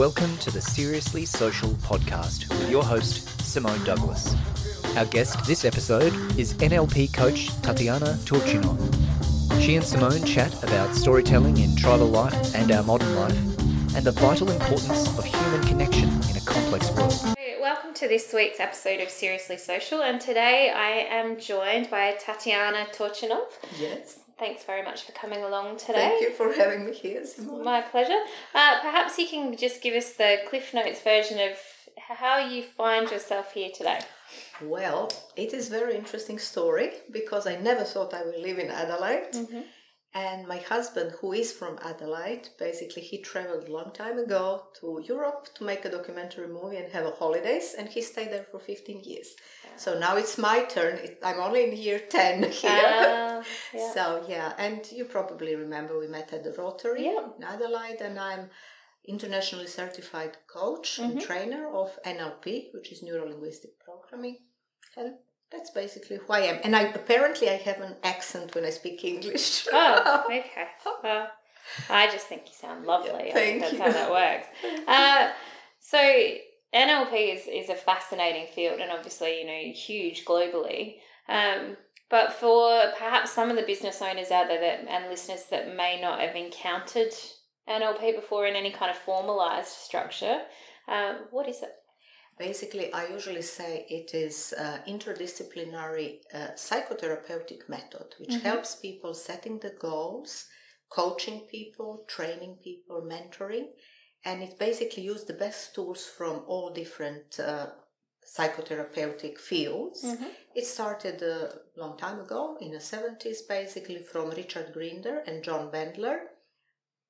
Welcome to the Seriously Social podcast with your host, Simone Douglas. Our guest this episode is NLP coach Tatiana Turchinov. She and Simone chat about storytelling in tribal life and our modern life, and the vital importance of human connection in a complex world. Welcome to this week's episode of Seriously Social, and today I am joined by Tatiana Torchinov. Yes. Thanks very much for coming along today. Thank you for having me here. Simone. My pleasure. Uh, perhaps you can just give us the Cliff Notes version of how you find yourself here today. Well, it is a very interesting story because I never thought I would live in Adelaide. Mm-hmm. And my husband, who is from Adelaide, basically he traveled a long time ago to Europe to make a documentary movie and have a holidays, and he stayed there for 15 years. So now it's my turn. I'm only in year 10 here. Ah, yeah. So yeah, and you probably remember we met at the Rotary Yeah. in Adelaide, and I'm internationally certified coach Mm-hmm. and trainer of NLP, which is neuro linguistic programming, that's basically who I am. And I apparently I have an accent when I speak English. Oh, okay. Well, I just think you sound lovely. I think that's you. how that works. Uh, so NLP is, is a fascinating field and obviously, you know, huge globally. Um, but for perhaps some of the business owners out there that, and listeners that may not have encountered NLP before in any kind of formalized structure, uh, what is it? Basically, I usually say it is uh, interdisciplinary uh, psychotherapeutic method, which Mhm. helps people setting the goals, coaching people, training people, mentoring, and it basically uses the best tools from all different uh, psychotherapeutic fields. It started a long time ago in the 70s, basically from Richard Grinder and John Bandler.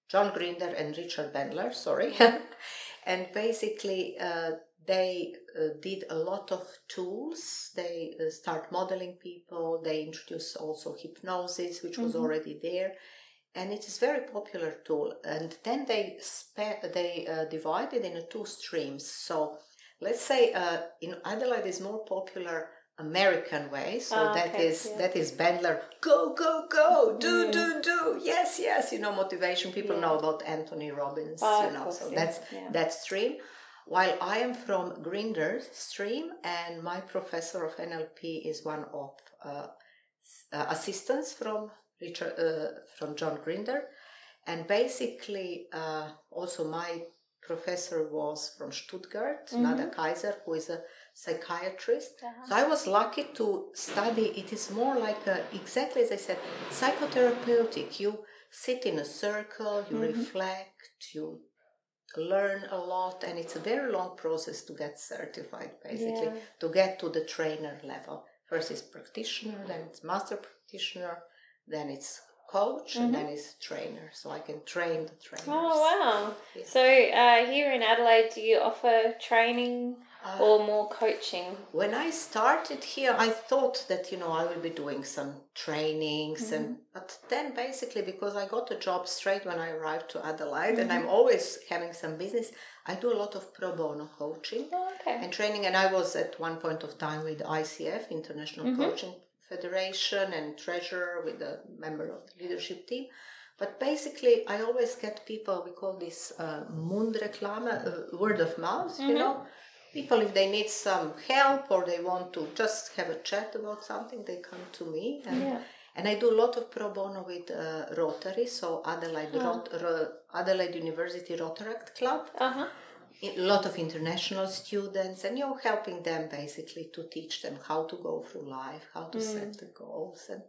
John Grinder and Richard Bandler, sorry. and basically, uh, they uh, did a lot of tools. They uh, start modeling people. They introduce also hypnosis, which was Mhm. already there. And it is very popular tool. And then they spe- they uh, divided into two streams. So let's say uh, in Adelaide is more popular American way. So that okay, is yeah. that is Bandler. Go go go! Do Mm. do do! Yes yes! You know motivation. People Yeah. know about Anthony Robbins. Oh, you know. course, so yeah, that's that stream. While I am from Grinder stream, and my professor of NLP is one of uh, uh, assistants from Richard uh, from John Grinder, and basically uh, also my professor was from Stuttgart, Nada Kaiser, who is a psychiatrist. Uh-huh. So I was lucky to study. It is more like a, exactly as I said, psychotherapeutic. You sit in a circle, you reflect, you learn a lot, and it's a very long process to get certified, basically, Yeah. to get to the trainer level. First is practitioner, then it's master practitioner, then it's coach, and then it's trainer. So I can train the trainers. Oh, wow. Yeah. So uh, here in Adelaide, do you offer training or more coaching? When I started here, I thought that you know I will be doing some trainings, and but then basically because I got a job straight when I arrived to Adelaide, and I'm always having some business, I do a lot of pro bono coaching Oh, okay. and training. And I was at one point of time with ICF, International Coaching Federation, and treasurer with a member of the leadership team. But basically, I always get people. We call this uh, mundreklame, uh, word of mouth. You know, people if they need some help or they want to just have a chat about something, they come to me. And, Yeah. and I do a lot of pro bono with uh, Rotary, so Adelaide, Rot- Ro- Adelaide University Rotaract Club Uh huh. a lot of international students and you're helping them basically to teach them how to go through life how to set the goals and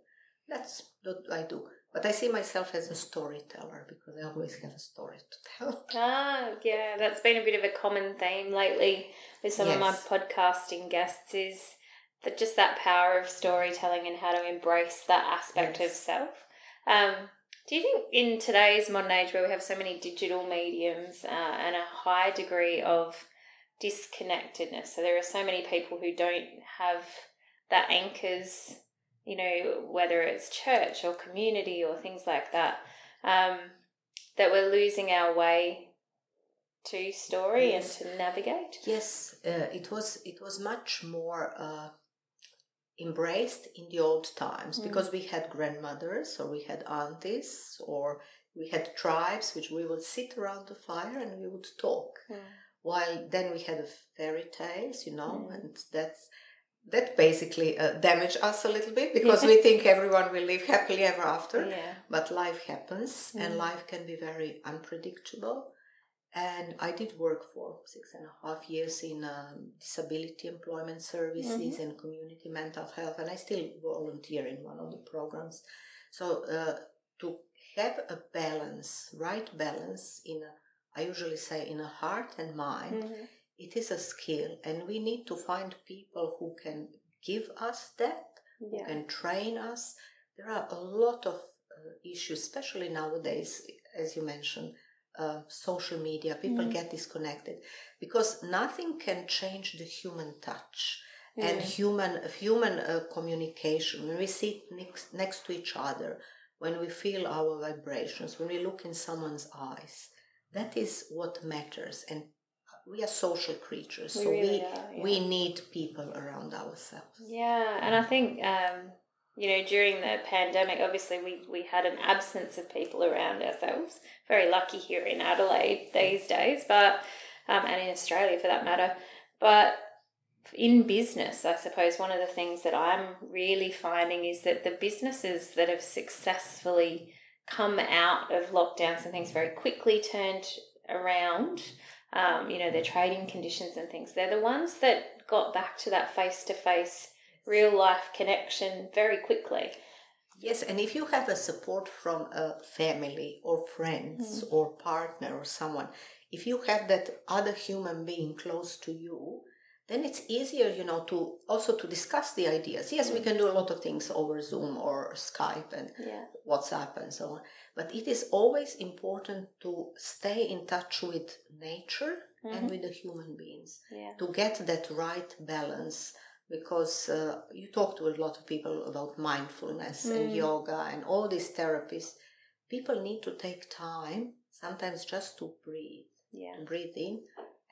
that's what i do but i see myself as a storyteller because i always have a story to tell. Ah, yeah, that's been a bit of a common theme lately with some of my podcasting guests is that just that power of storytelling and how to embrace that aspect of self. Um, do you think in today's modern age where we have so many digital mediums uh, and a high degree of disconnectedness, so there are so many people who don't have that anchors, you know, whether it's church or community or things like that, um, that we're losing our way to story Yes. and to navigate. yes uh, it was it was much more uh, embraced in the old times Mm. because we had grandmothers or we had aunties or we had tribes which we would sit around the fire and we would talk. Mm. While then we had fairy tales, you know, Mm. and that's that basically uh, damaged us a little bit because we think everyone will live happily ever after. Yeah. But life happens, and Mm. life can be very unpredictable. And I did work for six and a half years in um, disability employment services Mm-hmm. and community mental health, and I still volunteer in one of the programs. So uh, to have a balance, right balance in a, I usually say in a heart and mind, Mhm. It is a skill, and we need to find people who can give us that who can train us. There are a lot of uh, issues, especially nowadays, as you mentioned, uh, social media. People Mhm. get disconnected because nothing can change the human touch and Mm. human human uh, communication. When we sit next next to each other, when we feel our vibrations, when we look in someone's eyes, that is what matters. And we are social creatures, We so really we are, yeah. we need people around ourselves. Yeah, and I think um, you know during the pandemic, obviously we we had an absence of people around ourselves. Very lucky here in Adelaide these days, but um, and in Australia for that matter. But in business, I suppose one of the things that I'm really finding is that the businesses that have successfully come out of lockdowns and things very quickly turned around um, you know, their trading conditions and things. They're the ones that got back to that face to face, real life connection very quickly. Yes, and if you have a support from a family or friends Mm. or partner or someone, if you have that other human being close to you, then it's easier, you know, to also to discuss the ideas. Yes, we can do a lot of things over Zoom or Skype and Yeah. WhatsApp and so on. But it is always important to stay in touch with nature and Mhm. with the human beings Yeah. to get that right balance because uh, you talk to a lot of people about mindfulness and Mm. yoga and all these therapies people need to take time sometimes just to breathe Yeah. breathe in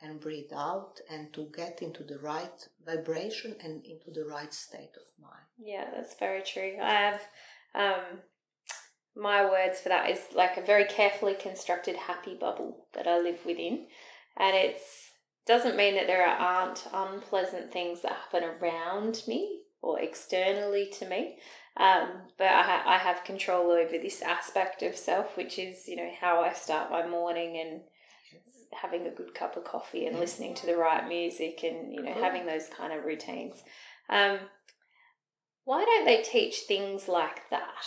and breathe out and to get into the right vibration and into the right state of mind Yeah, that's very true. I have um, my words for that is like a very carefully constructed happy bubble that I live within, and it's doesn't mean that there aren't unpleasant things that happen around me or externally to me. Um, but I, ha- I have control over this aspect of self, which is, you know, how I start my morning and having a good cup of coffee and listening to the right music and, you know, having those kind of routines. Um, why don't they teach things like that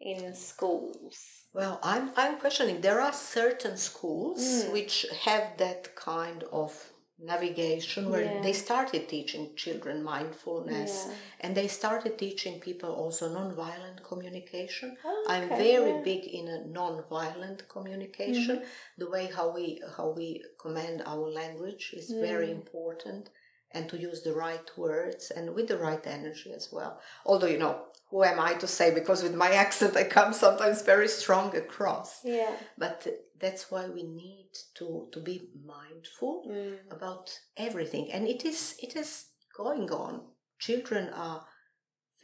in schools? Well, I'm I'm questioning. There are certain schools Mm. which have that kind of navigation where Yeah. they started teaching children mindfulness Yeah. and they started teaching people also non-violent communication. Oh, I'm very yeah. big in a non-violent communication. The way how we how we command our language is very Mm. important and to use the right words and with the right energy as well. Although you know, who am I to say because with my accent I come sometimes very strong across. Yeah. But that's why we need to to be mindful Mm. about everything and it is it is going on. Children are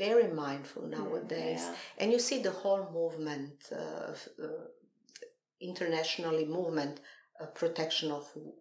very mindful nowadays yeah. and you see the whole movement uh, uh, internationally movement uh, protection of w-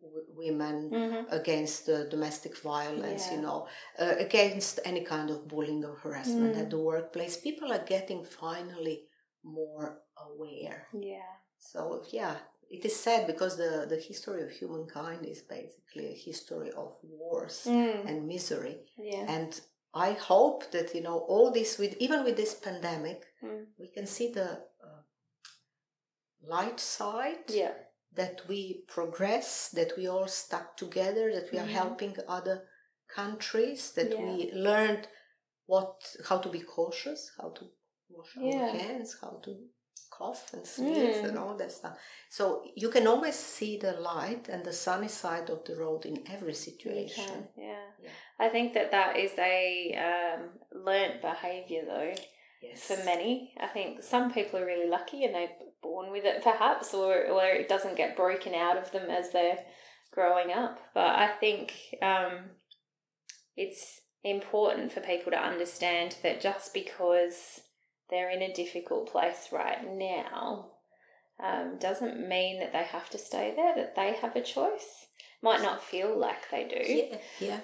women Mhm. against uh, domestic violence you know uh, against any kind of bullying or harassment Mm. at the workplace people are getting finally more aware Yeah. So yeah it is sad because the, the history of humankind is basically a history of wars Mm. and misery Yeah. and i hope that you know all this with even with this pandemic Mm. we can see the uh, light side Yeah. that we progress that we all stuck together that we are Mhm. helping other countries that Yeah. we learned what how to be cautious how to wash Yeah. our hands how to cough and sneeze Mm. and all that stuff so you can always see the light and the sunny side of the road in every situation can, yeah. Yeah. I think that that is a um, learnt behaviour though yes for many. I think some people are really lucky and they're born with it perhaps, or or it doesn't get broken out of them as they're growing up. But I think um, it's important for people to understand that just because they're in a difficult place right now, um, doesn't mean that they have to stay there, that they have a choice. Might not feel like they do. Yeah, yeah.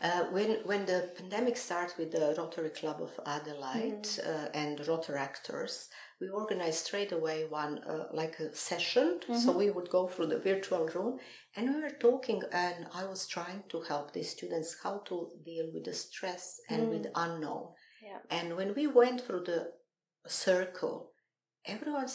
Uh, when when the pandemic started with the Rotary Club of Adelaide mm. uh, and Rotaractors, we organized straight away one uh, like a session. Mm-hmm. So we would go through the virtual room and we were talking, and I was trying to help these students how to deal with the stress and mm. with unknown. Yeah. And when we went through the circle, everyone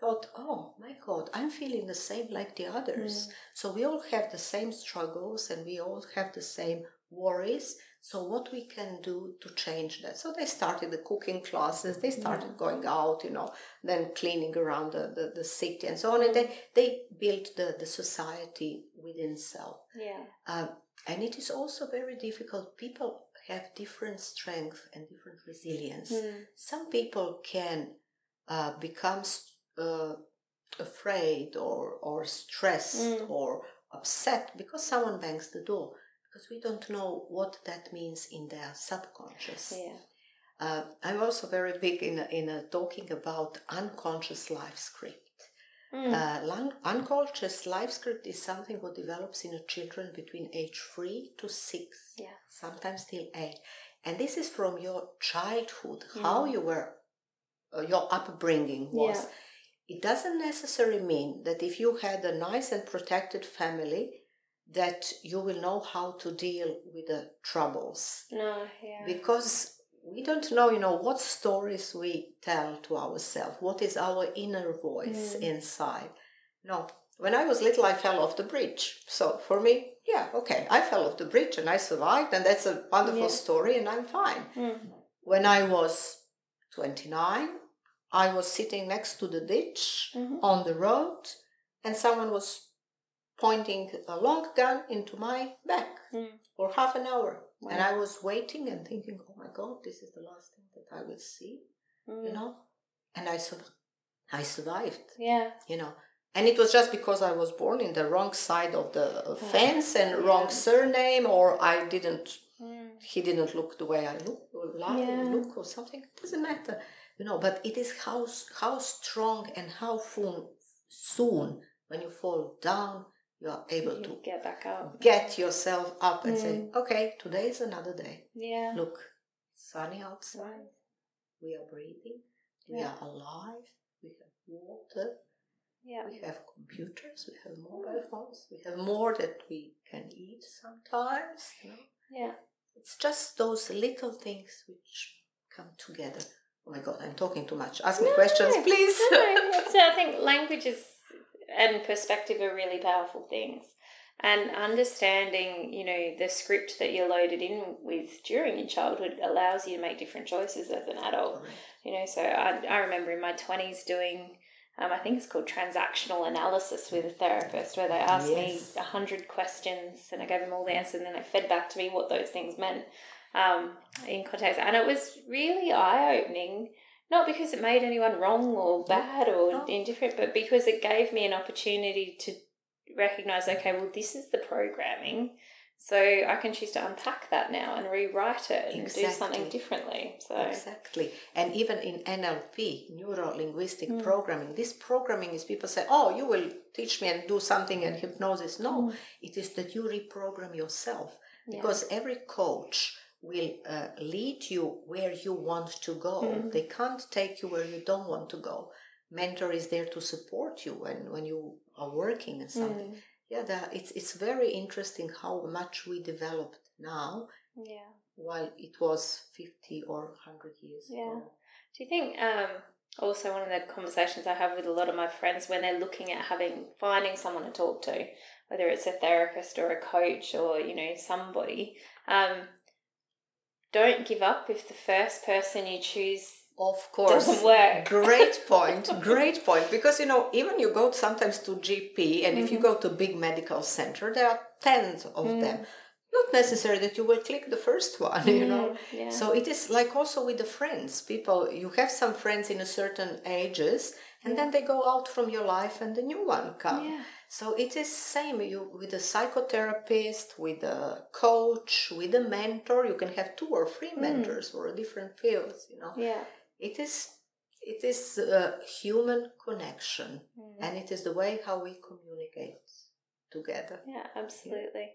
thought, oh my God, I'm feeling the same like the others. Mm. So we all have the same struggles and we all have the same worries. So what we can do to change that? So they started the cooking classes. They started yeah. going out, you know, then cleaning around the, the, the, city and so on. And they, they built the, the society within self. Yeah. Um, and it is also very difficult. People have different strength and different resilience. Mm. Some people can uh, become uh, afraid or, or stressed mm. or upset because someone bangs the door because we don't know what that means in their subconscious. Yeah. Uh, I'm also very big in in talking about unconscious life script. Mm. Uh, unconscious life script is something what develops in a children between age three to six, yeah. sometimes till eight, and this is from your childhood, how you were, uh, your upbringing was. Yeah. It doesn't necessarily mean that if you had a nice and protected family, that you will know how to deal with the troubles. No, yeah. Because we don't know, you know, what stories we tell to ourselves, what is our inner voice mm. inside. No, when I was little, I fell off the bridge. So for me, yeah, okay, I fell off the bridge and I survived, and that's a wonderful yeah. story, and I'm fine. Mm. When I was 29, I was sitting next to the ditch mm-hmm. on the road, and someone was pointing a long gun into my back mm. for half an hour. Wow. And I was waiting and thinking, oh my God, this is the last thing that I will see, mm. you know? And I, su- I survived. Yeah. You know, and it was just because I was born in the wrong side of the fence and yeah. wrong surname, or I didn't, mm. he didn't look the way I look, or yeah. look or something. It doesn't matter, you know. But it is how how strong and how soon, soon when you fall down, you are able you to get back up, get yourself up, and mm. say, "Okay, today is another day. Yeah, look, sunny outside. Right. We are breathing. We are alive. We have water. Yeah, we have computers. We have mobile phones. We have more that we can eat sometimes. You know? Yeah, it's just those little things which come together. Oh my God, I'm talking too much. Ask me no, questions, please. No, so I think language is and perspective are really powerful things. And understanding, you know, the script that you're loaded in with during your childhood allows you to make different choices as an adult. You know, so I, I remember in my 20s doing, um, I think it's called transactional analysis with a therapist, where they asked yes. me a hundred questions and I gave them all the answers, and then they fed back to me what those things meant um, in context. And it was really eye opening not because it made anyone wrong or bad or oh. indifferent, but because it gave me an opportunity to recognize, okay, well, this is the programming. So I can choose to unpack that now and rewrite it and exactly. do something differently. So exactly, and even in NLP, neuro linguistic mm. programming, this programming is people say, "Oh, you will teach me and do something and hypnosis." No, mm. it is that you reprogram yourself because yeah. every coach will uh, lead you where you want to go. Mm-hmm. They can't take you where you don't want to go. Mentor is there to support you when, when you are working and something. Mm. Yeah, that, it's it's very interesting how much we developed now. Yeah. While it was fifty or hundred years yeah. ago. Do you think um, also one of the conversations I have with a lot of my friends when they're looking at having finding someone to talk to, whether it's a therapist or a coach or you know somebody, um, don't give up if the first person you choose of course doesn't work great point great point because you know even you go sometimes to gp and mm-hmm. if you mm-hmm. go to big medical center there are tens of mm. them not necessary that you will click the first one mm, you know yeah. so it is like also with the friends people you have some friends in a certain ages and yeah. then they go out from your life and the new one come yeah. So it is same you with a psychotherapist, with a coach, with a mentor. You can have two or three mm. mentors mm. for different fields. You know. Yeah. It is It is a human connection, Mm. and it is the way how we communicate together. Yeah, absolutely.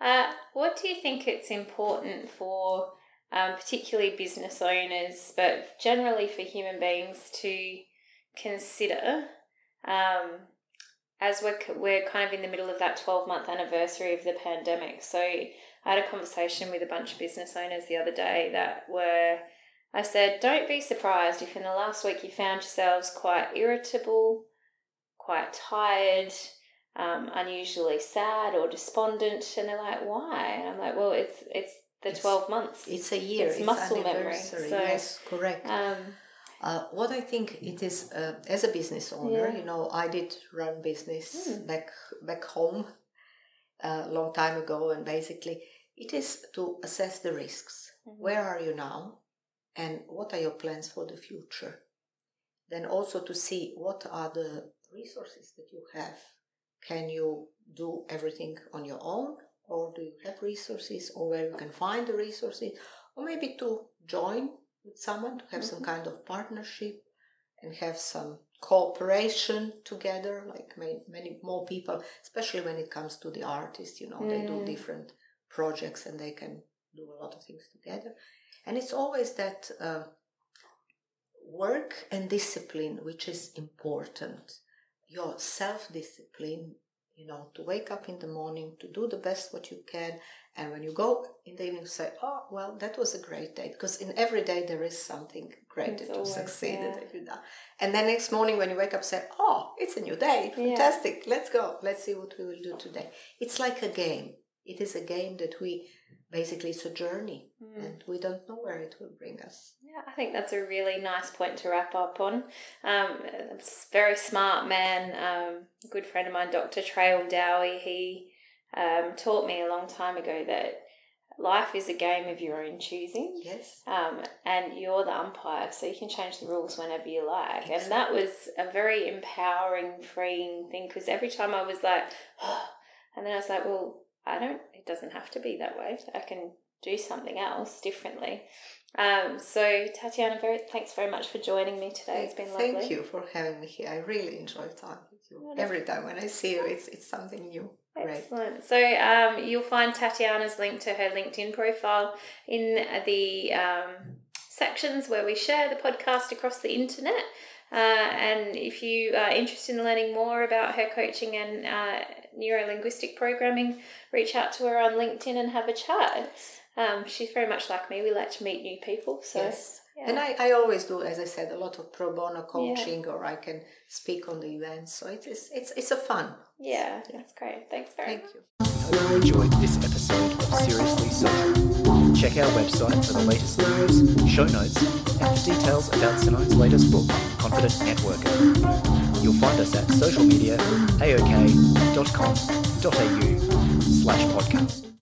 Uh, what do you think it's important for, um, particularly business owners, but generally for human beings to consider um, as we're, we're kind of in the middle of that 12 month anniversary of the pandemic? So I had a conversation with a bunch of business owners the other day that were. I said, don't be surprised if in the last week you found yourselves quite irritable, quite tired, um, unusually sad or despondent, and they're like, "Why?" And I'm like, "Well, it's it's the It's- twelve months. It's a year. It's muscle memory, anniversary. so- yes, correct. Um, Uh, what I think it is uh, as a business owner, Yeah. you know, I did run business Hmm. back back home a long time ago, and basically it is to assess the risks. Mhm. Where are you now, and what are your plans for the future? Then also to see what are the resources that you have. Can you do everything on your own, or do you have resources, or where you can find the resources, or maybe to join with someone to have some kind of partnership and have some cooperation together like many, many more people especially when it comes to the artists you know they do Mm. different projects and they can do a lot of things together. And it's always that uh, work and discipline which is important. Your self-discipline you know to wake up in the morning to do the best what you can. And when you go in the evening say oh well that was a great day. Because in every day there is something great It's that you succeeded yeah. that you done. And then next morning when you wake up say oh it's a new day. Yeah. fantastic. Let's go. Let's see what we will do today. It's like a game it is a game that we basically it's a journey mm. and we don't know where it will bring us Yeah, I think that's a really nice point to wrap up on. Um, a very smart man, um, a good friend of mine, Dr. Trail Dowie, he um, taught me a long time ago that life is a game of your own choosing. yes Um, and you're the umpire, so you can change the rules whenever you like. And that was a very empowering, freeing thing because every time I was like, and then I was like, well, I don't, it doesn't have to be that way. I can do something else differently. Um, so, Tatiana, very, thanks very much for joining me today. It's been lovely. Thank you for having me here. I really enjoy time with you. Every time when I see you, it's it's something new. Great. Excellent. So um, you'll find Tatiana's link to her LinkedIn profile in the um, sections where we share the podcast across the internet. Uh, and if you are interested in learning more about her coaching and uh, neuro linguistic programming, reach out to her on LinkedIn and have a chat. Um, she's very much like me. We like to meet new people. So, yes. yeah. And I, I always do, as I said, a lot of pro bono coaching, or I can speak on the events. So it is it's it's a fun. yeah, that's great. Thanks very Thank much. you. I hope you enjoyed this episode of Seriously Social. Check our website for the latest news, show notes, and for details about Simone's latest book, Confident Networker. You'll find us at social media, aok.com.au slash podcast.